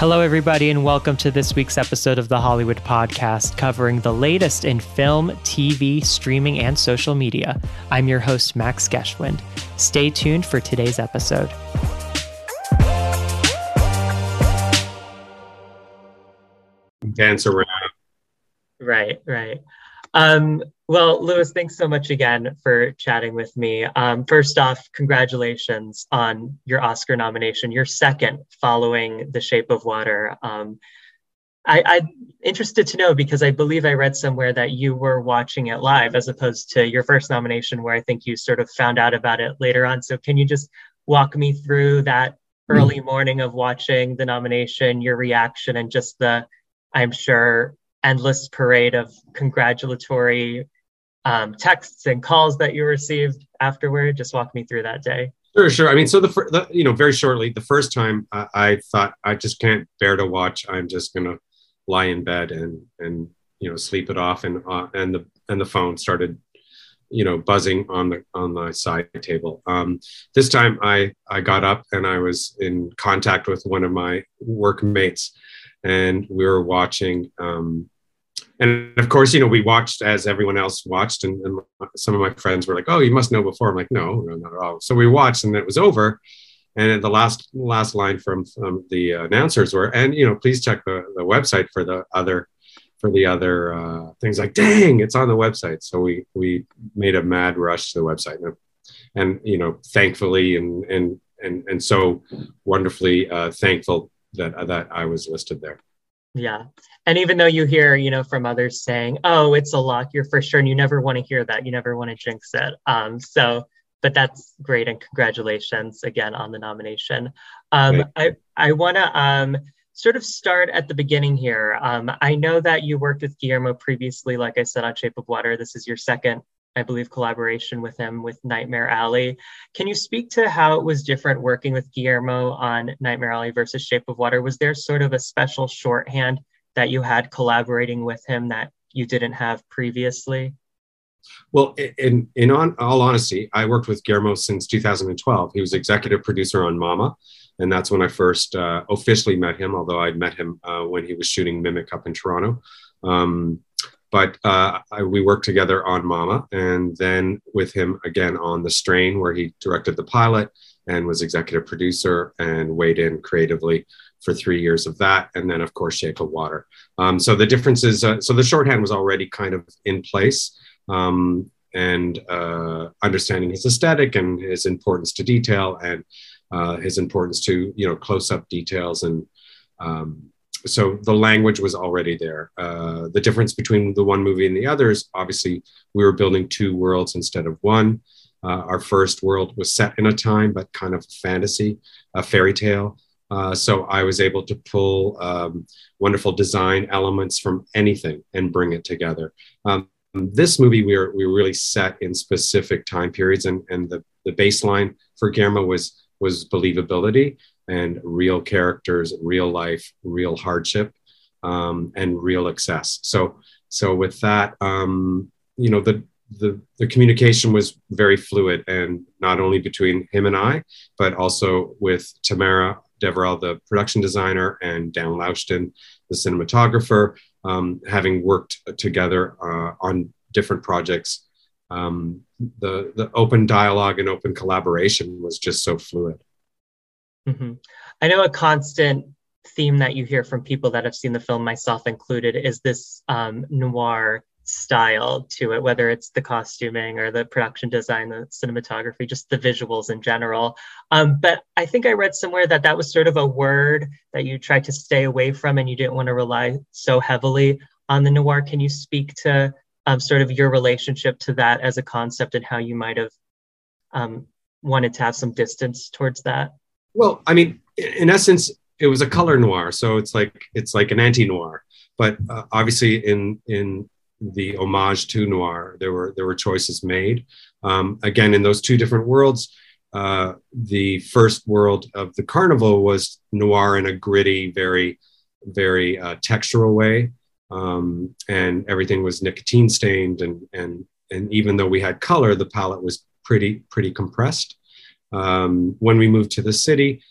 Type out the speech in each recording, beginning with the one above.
Hello, everybody, and welcome to this week's episode of the Hollywood Podcast, covering the latest in film, TV, streaming, and social media. I'm your host, Max Geschwind. Stay tuned for today's episode. Dance around. Right, right. Um, well, Luis, thanks so much again for chatting with me. Um, first off, congratulations on your Oscar nomination, your second following The Shape of Water. Um, I, am interested to know because I believe I read somewhere that you were watching it live as opposed to your first nomination, where I think you sort of found out about it later on. So, can you just walk me through that early morning of watching the nomination, your reaction, and just the, I'm sure, endless parade of congratulatory um, texts and calls that you received afterward? Just walk me through that day. Sure, sure. I mean, so the, the you know, very shortly, the first time I, I thought I just can't bear to watch. I'm just gonna lie in bed and and you know sleep it off, and uh, and the and the phone started you know buzzing on the on my side table um, this time i i got up and i was in contact with one of my workmates and we were watching um, and of course, you know, we watched as everyone else watched, and, and, some of my friends were like, "Oh, you must know before." I'm like, "No, no, not at all." So we watched, and it was over. And the last last line from, from the announcers were, "And you know, please check the, the website for the other for the other uh, things." Like, dang, it's on the website. So we we made a mad rush to the website, and, and you know, thankfully, and and and and so wonderfully uh, thankful that that I was listed there. Yeah. And even though you hear, you know, from others saying, oh, it's a lock, you're for sure, and you never want to hear that. You never want to jinx it. Um, so, but that's great. And congratulations again on the nomination. Um, I, I want to um, sort of start at the beginning here. Um, I know that you worked with Guillermo previously, like I said, on Shape of Water. This is your second I believe, collaboration with him with Nightmare Alley. Can you speak to how it was different working with Guillermo on Nightmare Alley versus Shape of Water? Was there sort of a special shorthand that you had collaborating with him that you didn't have previously? Well, in in on, all honesty, I worked with Guillermo since 2012. He was executive producer on Mama, and that's when I first uh, officially met him. Although I'd met him uh, when he was shooting Mimic up in Toronto. Um, but uh, I, we worked together on Mama, and then with him again on The Strain, where he directed the pilot and was executive producer and weighed in creatively for three years of that, and then of course Shape of Water. Um, so the difference is, uh, so the shorthand was already kind of in place. Um, and uh, understanding his aesthetic and his importance to detail and uh, his importance to you know close up details and um, so the language was already there. Uh, the difference between the one movie and the others, obviously, we were building two worlds instead of one. Uh, our first world was set in a time, but kind of fantasy, a fairy tale. Uh, so I was able to pull um, wonderful design elements from anything and bring it together. Um, this movie, we were, we were really set in specific time periods, and, and the, the baseline for Guillermo was was believability and real characters, real life, real hardship, um, and real excess. So, so with that, um, you know, the, the the communication was very fluid, and not only between him and I, but also with Tamara Deverell, the production designer, and Dan Laustsen, the cinematographer, um, having worked together uh, on different projects. Um, the the open dialogue and open collaboration was just so fluid. Mm-hmm. I know a constant theme that you hear from people that have seen the film, myself included, is this um, noir style to it, whether it's the costuming or the production design, the cinematography, just the visuals in general. Um, but I think I read somewhere that that was sort of a word that you tried to stay away from and you didn't want to rely so heavily on the noir. Can you speak to um, sort of your relationship to that as a concept and how you might have um, wanted to have some distance towards that? Well, I mean, in essence, it was a color noir, so it's like it's like an anti noir. But uh, obviously, in in the homage to noir, there were there were choices made. Um, again, in those two different worlds, uh, the first world of the carnival was noir in a gritty, very very uh, textural way, um, and everything was nicotine stained, and and and even though we had color, the palette was pretty pretty compressed. Um, when we moved to the city,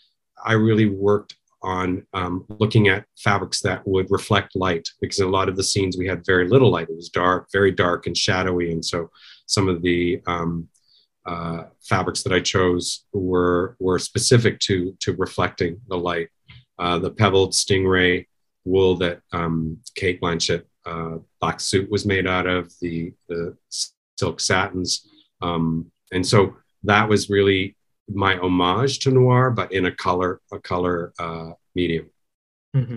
I really worked on um, looking at fabrics that would reflect light because in a lot of the scenes we had very little light. It was dark, very dark and shadowy. And so some of the um, uh, fabrics that I chose were, were specific to, to reflecting the light. Uh, the pebbled stingray wool that um, Cate Blanchett uh, black suit was made out of, the, the silk satins. Um, and so that was really my homage to noir, but in a color a color uh, medium. Mm-hmm.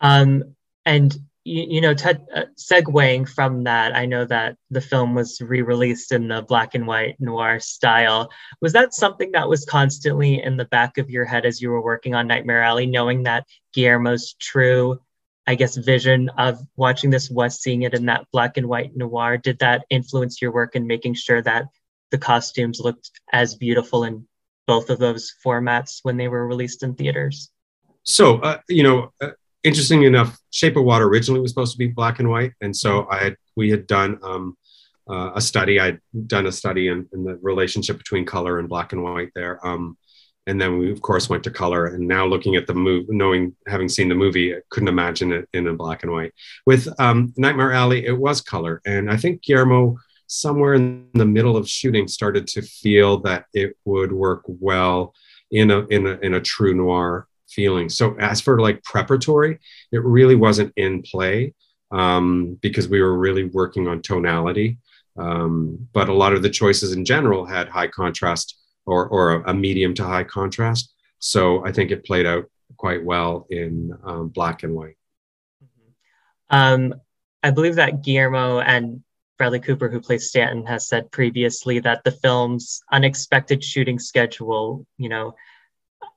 Um, and you, you know, te- uh, segueing from that, I know that the film was re-released in the black and white noir style. Was that something that was constantly in the back of your head as you were working on Nightmare Alley, knowing that Guillermo's true, I guess, vision of watching this was seeing it in that black and white noir? Did that influence your work in making sure that the costumes looked as beautiful in both of those formats when they were released in theaters? So, uh, you know, uh, interesting enough, Shape of Water originally was supposed to be black and white, and so I had we had done um, uh, a study. I'd done a study in, in, the relationship between color and black and white there. Um, and then we of course went to color and now looking at the movie knowing having seen the movie I couldn't imagine it in a black and white with um, nightmare alley it was color and i think guillermo somewhere in the middle of shooting started to feel that it would work well in a in a in a true noir feeling. So as for like preparatory, it really wasn't in play um, because we were really working on tonality. Um, but a lot of the choices in general had high contrast or or a, medium to high contrast. So I think it played out quite well in um, black and white. Um, I believe that Guillermo and Bradley Cooper, who plays Stanton, has said previously that the film's unexpected shooting schedule, you know,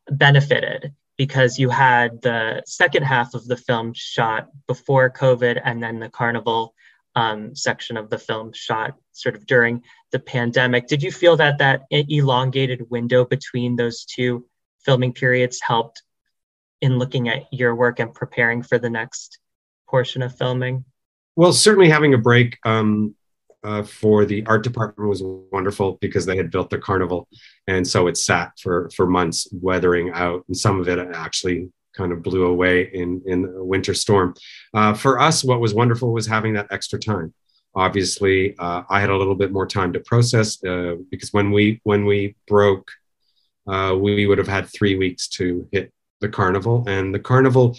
benefited because you had the second half of the film shot before COVID and then the carnival um, section of the film shot sort of during the pandemic. Did you feel that that elongated window between those two filming periods helped in looking at your work and preparing for the next portion of filming? Well, certainly having a break um, uh, for the art department was wonderful because they had built the carnival, and so it sat for for months, weathering out, and some of it actually kind of blew away in in a winter storm. Uh, for us, what was wonderful was having that extra time. Obviously, uh, I had a little bit more time to process uh, because when we when we broke, uh, we would have had three weeks to hit the carnival, and the carnival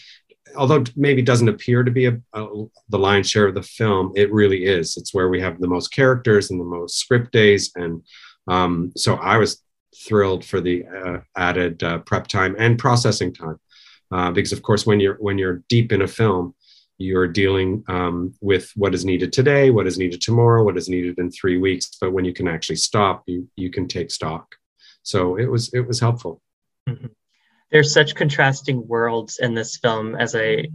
although maybe doesn't appear to be a, a, the lion's share of the film, it really is. It's where we have the most characters and the most script days, and um, so I was thrilled for the uh, added uh, prep time and processing time, uh, because of course when you're when you're deep in a film, you're dealing um, with what is needed today, what is needed tomorrow, what is needed in three weeks. But when you can actually stop, you you can take stock. So it was it was helpful. Mm-hmm there's such contrasting worlds in this film as i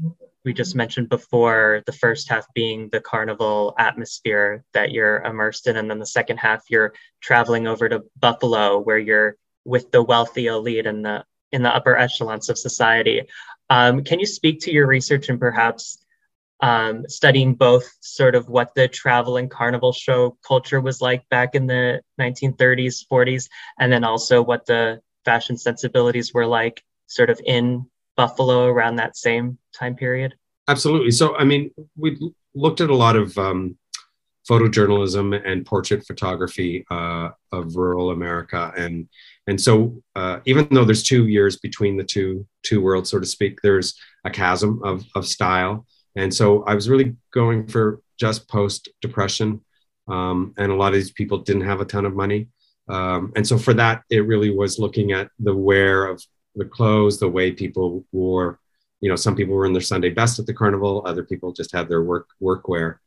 we just mentioned before the first half being the carnival atmosphere that you're immersed in and then the second half you're traveling over to buffalo where you're with the wealthy elite and the in the upper echelons of society. Um, can you speak to your research and perhaps um, studying both sort of what the travel and carnival show culture was like back in the 1930s 40s and then also what the fashion sensibilities were like sort of in Buffalo around that same time period? Absolutely. So, I mean, we looked at a lot of um, photojournalism and portrait photography uh, of rural America, and and so uh, even though there's two years between the two two worlds, so to speak, there's a chasm of of style, and so I was really going for just post depression, um, and a lot of these people didn't have a ton of money, um, and so for that, it really was looking at the wear of the clothes, the way people wore. You know, some people were in their Sunday best at the carnival. Other people just had their work workwear.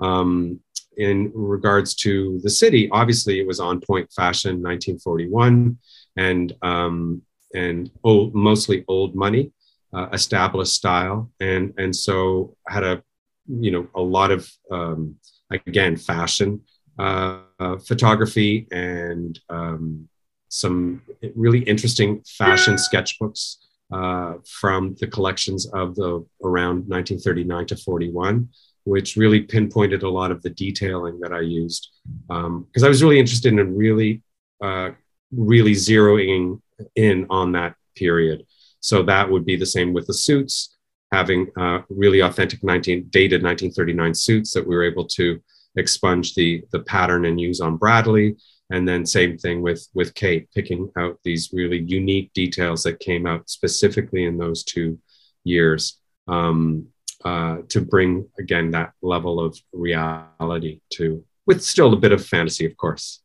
Um, in regards to the city, obviously it was on point fashion, 1941, and um, and old, mostly old money, uh, established style, and and so had a you know a lot of um, again fashion uh, uh, photography and um, some really interesting fashion sketchbooks uh, from the collections of the around 1939 to 41 which really pinpointed a lot of the detailing that i used because um, i was really interested in really uh, really zeroing in on that period So that would be the same with the suits, having uh, really authentic 19 dated 1939 suits that we were able to expunge the the pattern and use on Bradley. And then same thing with with Cate, picking out these really unique details that came out specifically in those two years um, uh, to bring again that level of reality to, with still a bit of fantasy, of course.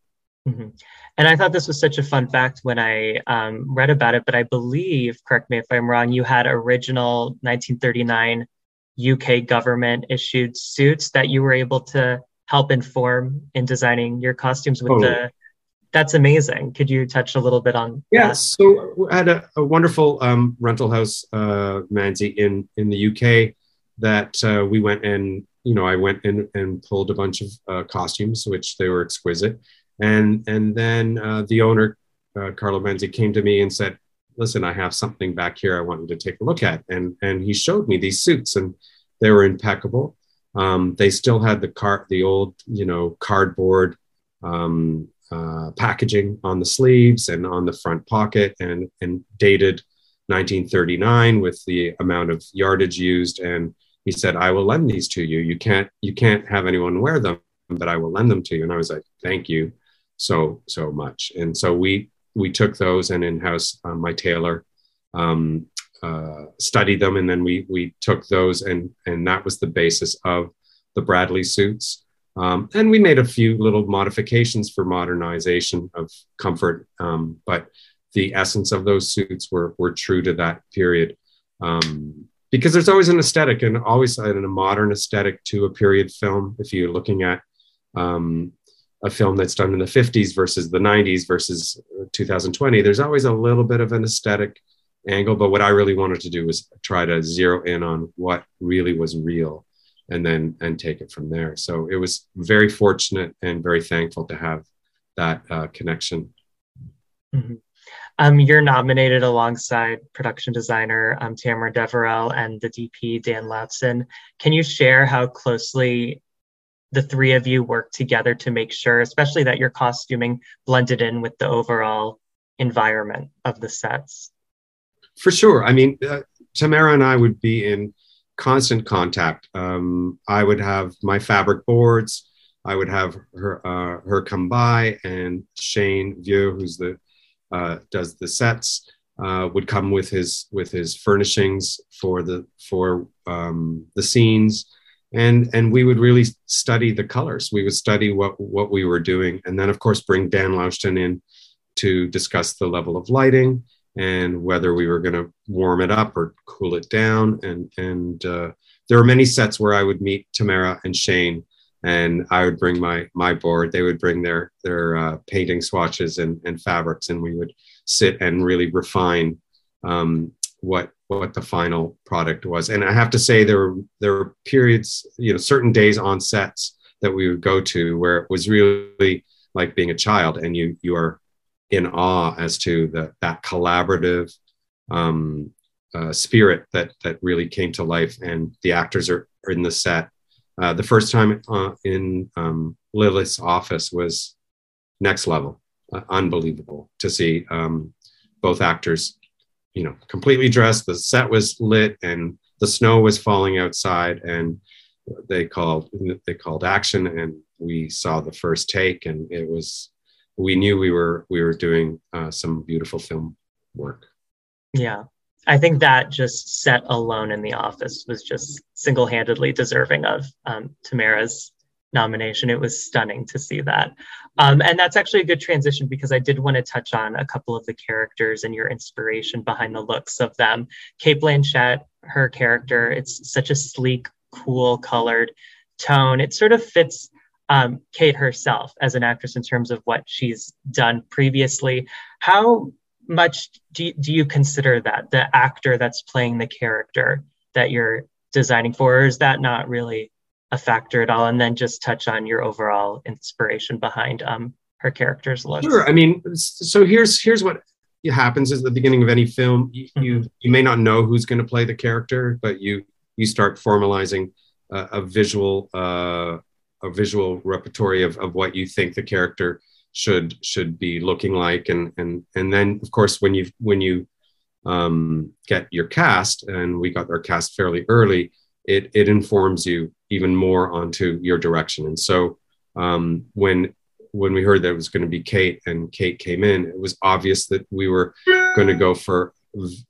Mm-hmm. And I thought this was such a fun fact when I um, read about it, but I believe, correct me if I'm wrong, you had original 1939 UK government issued suits that you were able to help inform in designing your costumes with the that's amazing. Could you touch a little bit on yeah that? so i had a, a wonderful um, rental house uh, manzi in in the uk that uh, we went and you know i went in and pulled a bunch of uh, costumes which they were exquisite. And and then uh, the owner uh, carlo manzi came to me and said listen i have something back here i want you to take a look at. And and he showed me these suits and they were impeccable um, they still had the car, the old, you know, cardboard um, uh, packaging on the sleeves and on the front pocket, and and dated 1939 with the amount of yardage used. And he said, "I will lend these to you. You can't you can't have anyone wear them, but I will lend them to you." And I was like, "Thank you so so much." And so we we took those and in house uh, my tailor um, uh, study them, and then we we took those, and and that was the basis of the Bradley suits. Um, and we made a few little modifications for modernization of comfort, um, but the essence of those suits were were true to that period. Um, because there's always an aesthetic and always a modern aesthetic to a period film. If you're looking at um, a film that's done in the 50s versus the 90s versus 2020, there's always a little bit of an aesthetic angle. But what I really wanted to do was try to zero in on what really was real and then and take it from there. So it was very fortunate and very thankful to have that uh, connection. Mm-hmm. Um, you're nominated alongside production designer um, Tamara Deverell and the DP Dan Laustsen. Can you share how closely the three of you work together to make sure, especially that your costuming blended in with the overall environment of the sets? For sure. I mean, uh, Tamara and I would be in constant contact. Um, I would have my fabric boards. I would have her uh, her come by, and Shane Vieau, who's the uh, does the sets, uh, would come with his with his furnishings for the for um, the scenes, and and we would really study the colors. We would study what what we were doing, and then of course bring Dan Laustsen in to discuss the level of lighting and whether we were going to warm it up or cool it down. And and uh, there were many sets where I would meet Tamara and Shane, and I would bring my my board. They would bring their their uh, painting swatches and, and fabrics, and we would sit and really refine um, what what the final product was. And I have to say, there were there were periods, you know, certain days on sets that we would go to where it was really like being a child, and you you are in awe as to the, that collaborative um, uh, spirit that that really came to life, and the actors are, in the set. Uh, the first time uh, in um, Lilith's office was next level, uh, unbelievable to see um, both actors, you know, completely dressed. The set was lit, and the snow was falling outside, and they called they called action, and we saw the first take, and it was we knew we were we were doing uh, some beautiful film work. Yeah, I think that just set alone in the office was just single-handedly deserving of um, Tamara's nomination. It was stunning to see that. Um, and that's actually a good transition because I did want to touch on a couple of the characters and your inspiration behind the looks of them. Cate Blanchett, her character, it's such a sleek, cool colored tone. It sort of fits um, Cate herself as an actress in terms of what she's done previously. How much do you, do you consider that the actor that's playing the character that you're designing for, or is that not really a factor at all? And then just touch on your overall inspiration behind um, her character's look. Sure. I mean, so here's here's what happens at the beginning of any film. You mm-hmm. you, you may not know who's going to play the character, but you you start formalizing a, a visual uh, a visual repertory of, of what you think the character should should be looking like and and and then of course when you when you um, get your cast, and we got our cast fairly early, it it informs you even more onto your direction. And so um, when when we heard that it was going to be Cate and Cate came in, it was obvious that we were going to go for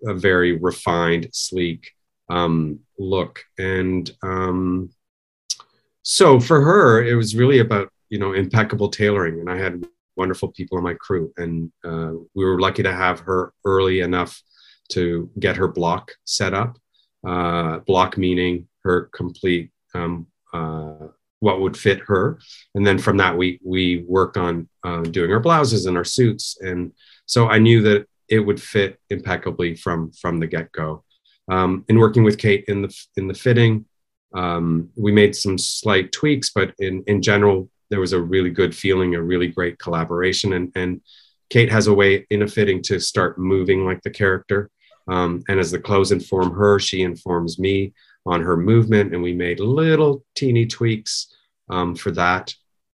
a very refined, sleek um, look. And um, so for her, it was really about you know impeccable tailoring, and I had wonderful people in my crew, and uh, we were lucky to have her early enough to get her block set up. Uh, block meaning her complete um, uh, what would fit her, and then from that we we work on uh, doing our blouses and our suits, and so I knew that it would fit impeccably from from the get go. Um, in working with Cate in the in the fitting, um, we made some slight tweaks, but in in general, there was a really good feeling, a really great collaboration, and and Cate has a way in a fitting to start moving like the character. Um, and as the clothes inform her, she informs me on her movement, and we made little teeny tweaks um, for that.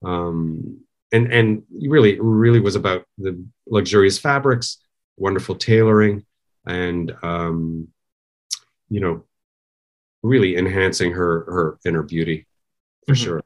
Um, and and really, really was about the luxurious fabrics, wonderful tailoring, and um, you know, really enhancing her her inner beauty for mm-hmm. sure.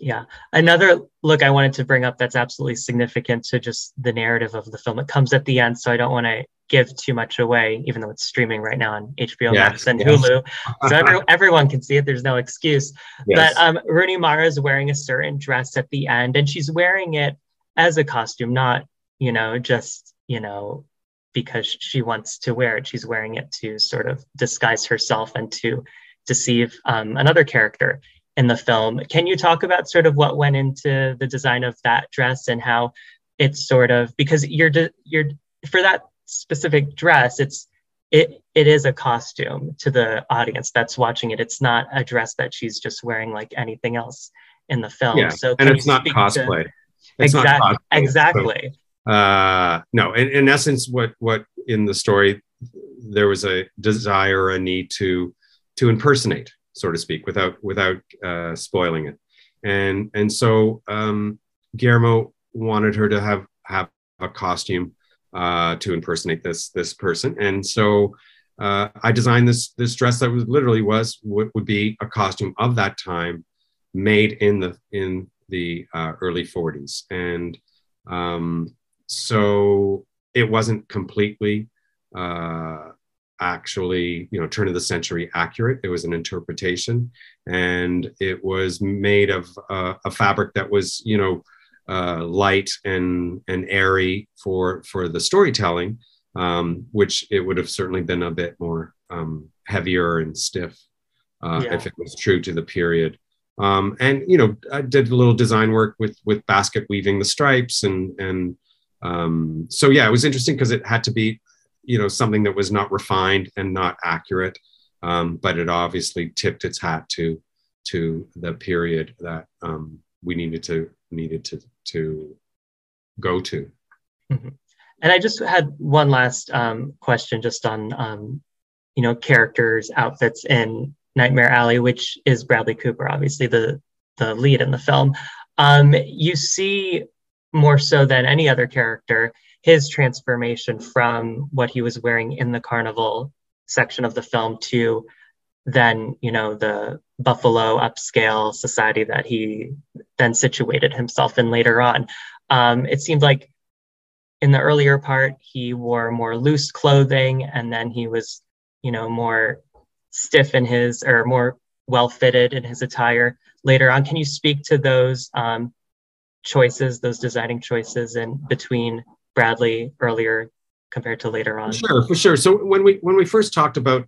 Yeah. Another look I wanted to bring up that's absolutely significant to just the narrative of the film. It comes at the end, so I don't want to give too much away, even though it's streaming right now on HBO yes, Max and yes. Hulu. So every, everyone can see it. There's no excuse. Yes. But um, Rooney Mara is wearing a certain dress at the end, and she's wearing it as a costume, not, you know, just, you know, because she wants to wear it. She's wearing it to sort of disguise herself and to deceive um, another character in the film. Can you talk about sort of what went into the design of that dress and how it's sort of because you're de- you're for that specific dress, it's it it is a costume to the audience that's watching it. It's not a dress that she's just wearing like anything else in the film. Yeah. So and it's not cosplay. To, it's exactly, not cosplay, exactly. So, uh, no, in, in essence, what what in the story there was a desire, a need to to impersonate so to speak, without without uh, spoiling it. And and so um, Guillermo wanted her to have have a costume uh, to impersonate this this person, and so uh, I designed this this dress that was literally was would, would be a costume of that time, made in the in the uh, early 40s, and um, so it wasn't completely uh, actually, you know, turn of the century accurate. It was an interpretation, and it was made of uh, a fabric that was, you know, uh, light and and airy for for the storytelling, um, which it would have certainly been a bit more um, heavier and stiff uh, yeah. if it was true to the period. Um, and you know, I did a little design work with with basket weaving the stripes and and um, so yeah, it was interesting because it had to be you know something that was not refined and not accurate um, but it obviously tipped its hat to to the period that um, we needed to needed to to go to mm-hmm. and i just had one last um, question just on um, you know characters outfits in nightmare alley which is bradley cooper obviously the the lead in the film um, you see more so than any other character his transformation from what he was wearing in the carnival section of the film to then you know the buffalo upscale society that he then situated himself in later on. Um, it seemed like in the earlier part he wore more loose clothing and then he was you know more stiff in his or more well fitted in his attire later on. Can you speak to those um, choices those designing choices in between Bradley earlier compared to later on. Sure, for sure. So when we when we first talked about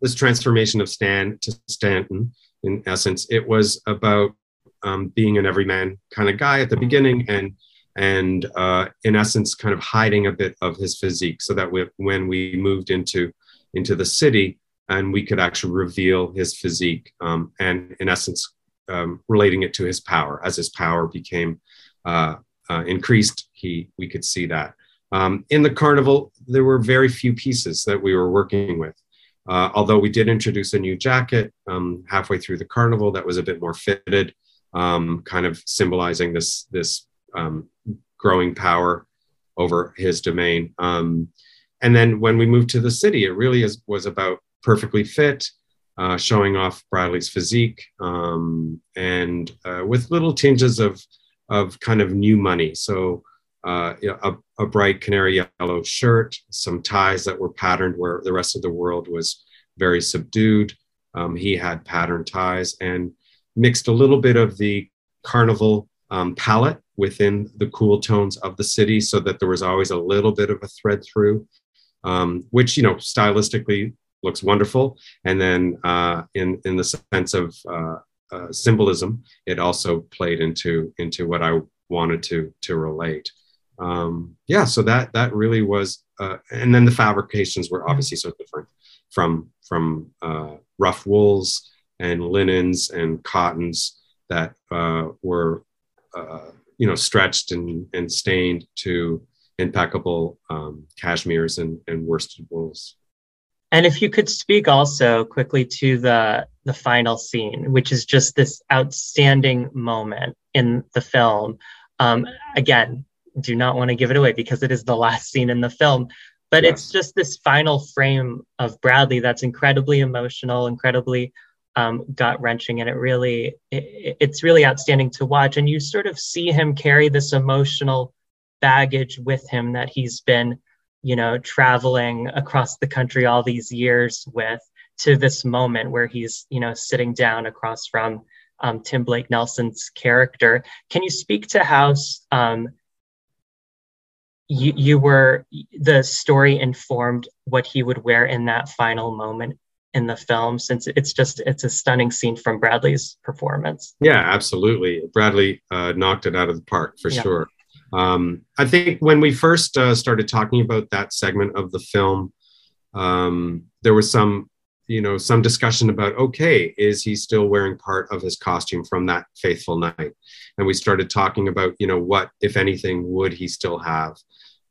this transformation of Stan to Stanton, in essence, it was about um, being an everyman kind of guy at the beginning, and and uh, in essence, kind of hiding a bit of his physique, so that we, when we moved into into the city, and we could actually reveal his physique, um, and in essence, um, relating it to his power as his power became uh, uh, increased, he we could see that. Um, in the carnival, there were very few pieces that we were working with. Uh, although we did introduce a new jacket um, halfway through the carnival that was a bit more fitted, um, kind of symbolizing this this um, growing power over his domain. Um, and then when we moved to the city, it really is, was about perfectly fit, uh, showing off Bradley's physique, um, and uh, with little tinges of of kind of new money. So uh, a, a, bright canary yellow shirt, some ties that were patterned where the rest of the world was very subdued. Um, he had patterned ties and mixed a little bit of the carnival um, palette within the cool tones of the city so that there was always a little bit of a thread through, um, which, you know, stylistically looks wonderful. And then uh, in, in the sense of uh, uh, symbolism, it also played into, into what I wanted to, to relate. Um, yeah, so that, that really was, uh, and then the fabrications were obviously so different from, from uh, rough wools and linens and cottons that uh, were you know stretched and, and stained to impeccable um, cashmeres and, and worsted wools. And if you could speak also quickly to the the final scene, which is just this outstanding moment in the film. Um, again, do not want to give it away because it is the last scene in the film, but yes. it's just this final frame of Bradley that's incredibly emotional, incredibly um, gut wrenching, and it really it, it's really outstanding to watch. And you sort of see him carry this emotional baggage with him that he's been, you know, traveling across the country all these years with to this moment where he's, you know, sitting down across from um, Tim Blake Nelson's character. Can you speak to how um, you, you were the story informed what he would wear in that final moment in the film since it's just it's a stunning scene from bradley's performance yeah absolutely bradley uh, knocked it out of the park for yeah. sure um, i think when we first uh, started talking about that segment of the film um, there was some you know some discussion about okay is he still wearing part of his costume from that faithful night? And we started talking about you know what if anything would he still have?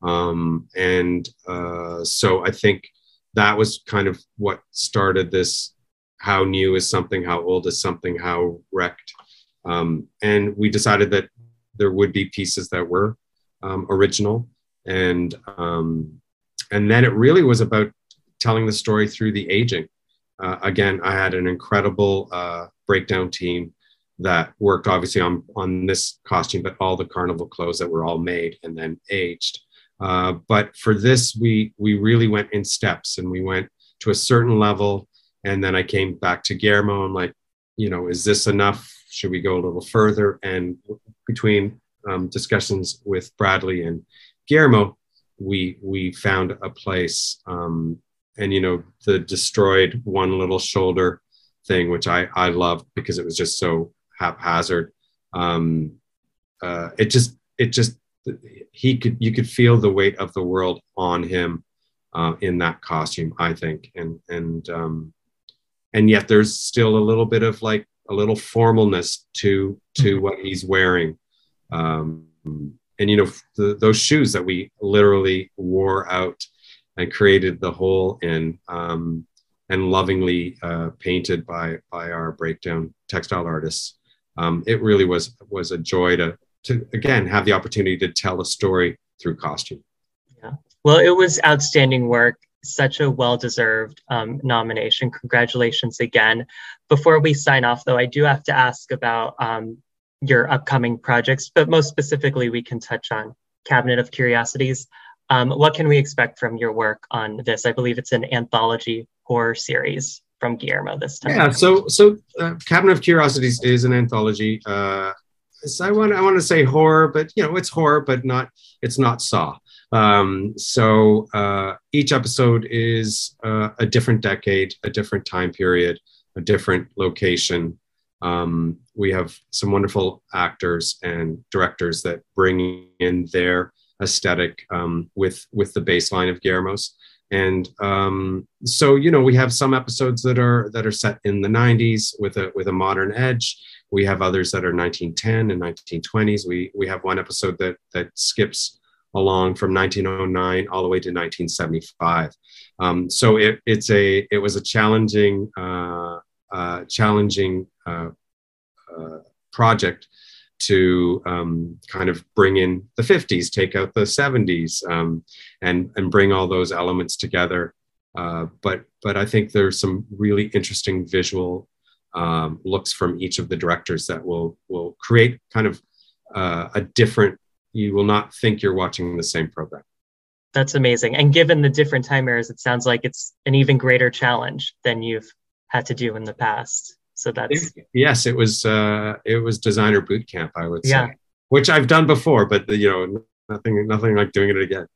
Um, and uh, so i think that was kind of what started this how new is something how old is something how wrecked? Um, and we decided that there would be pieces that were um, original and um, and then it really was about telling the story through the aging uh, again i had an incredible uh, breakdown team that worked obviously on on this costume but all the carnival clothes that were all made and then aged uh, but for this, we we really went in steps, and we went to a certain level, and then I came back to Guillermo. I'm like, you know, is this enough? Should we go a little further? And between um, discussions with Bradley and Guillermo, we we found a place. Um, and you know, the destroyed one little shoulder thing, which I I loved because it was just so haphazard. Um, uh, it just it just he could you could feel the weight of the world on him uh, in that costume i think and and um and yet there's still a little bit of like a little formalness to to mm-hmm. what he's wearing um and you know the, those shoes that we literally wore out and created the hole in um and lovingly uh, painted by by our breakdown textile artists um, it really was was a joy to to again have the opportunity to tell a story through costume. Yeah. Well, it was outstanding work. Such a well deserved um, nomination. Congratulations again. Before we sign off, though, I do have to ask about um, your upcoming projects, but most specifically, we can touch on Cabinet of Curiosities. Um, what can we expect from your work on this? I believe it's an anthology horror series from Guillermo this time. Yeah, so so uh, Cabinet of Curiosities is an anthology. Uh, I want I want to say horror, but you know it's horror, but not it's not Saw. Um, so uh, each episode is uh, a different decade, a different time period, a different location. Um, we have some wonderful actors and directors that bring in their aesthetic um, with with the baseline of Guillermo's. And um, so you know we have some episodes that are that are set in the 90s with a with a modern edge we have others that are 1910 and 1920s. We we have one episode that that skips along from 1909 all the way to 1975. Um, so it, it's a it was a challenging uh, uh, challenging uh, uh project to um, kind of bring in the 50s, take out the 70s, um, and and bring all those elements together. Uh, but but I think there's some really interesting visual um, looks from each of the directors that will will create kind of uh, a different. You will not think you're watching the same program. That's amazing. And given the different time eras, it sounds like it's an even greater challenge than you've had to do in the past. So that's yes, it was uh, it was designer boot camp, I would say, which I've done before, but you know, nothing nothing like doing it again.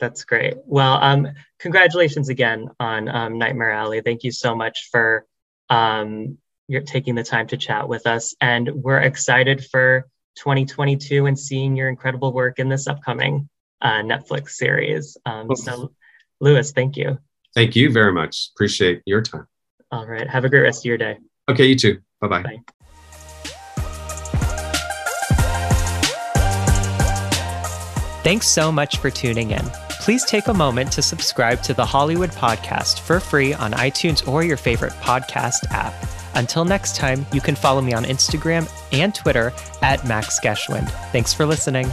That's great. Well, um, congratulations again on um, Nightmare Alley. Thank you so much for um, you're taking the time to chat with us, and we're excited for 2022 and seeing your incredible work in this upcoming uh, Netflix series. Um, so, Luis, thank you. Thank you very much. Appreciate your time. All right. Have a great rest of your day. Okay, you too. Bye-bye. Bye. Thanks so much for tuning in. Please take a moment to subscribe to the Hollywood Podcast for free on iTunes or your favorite podcast app. Until next time, you can follow me on Instagram and Twitter at Max Geschwind. Thanks for listening.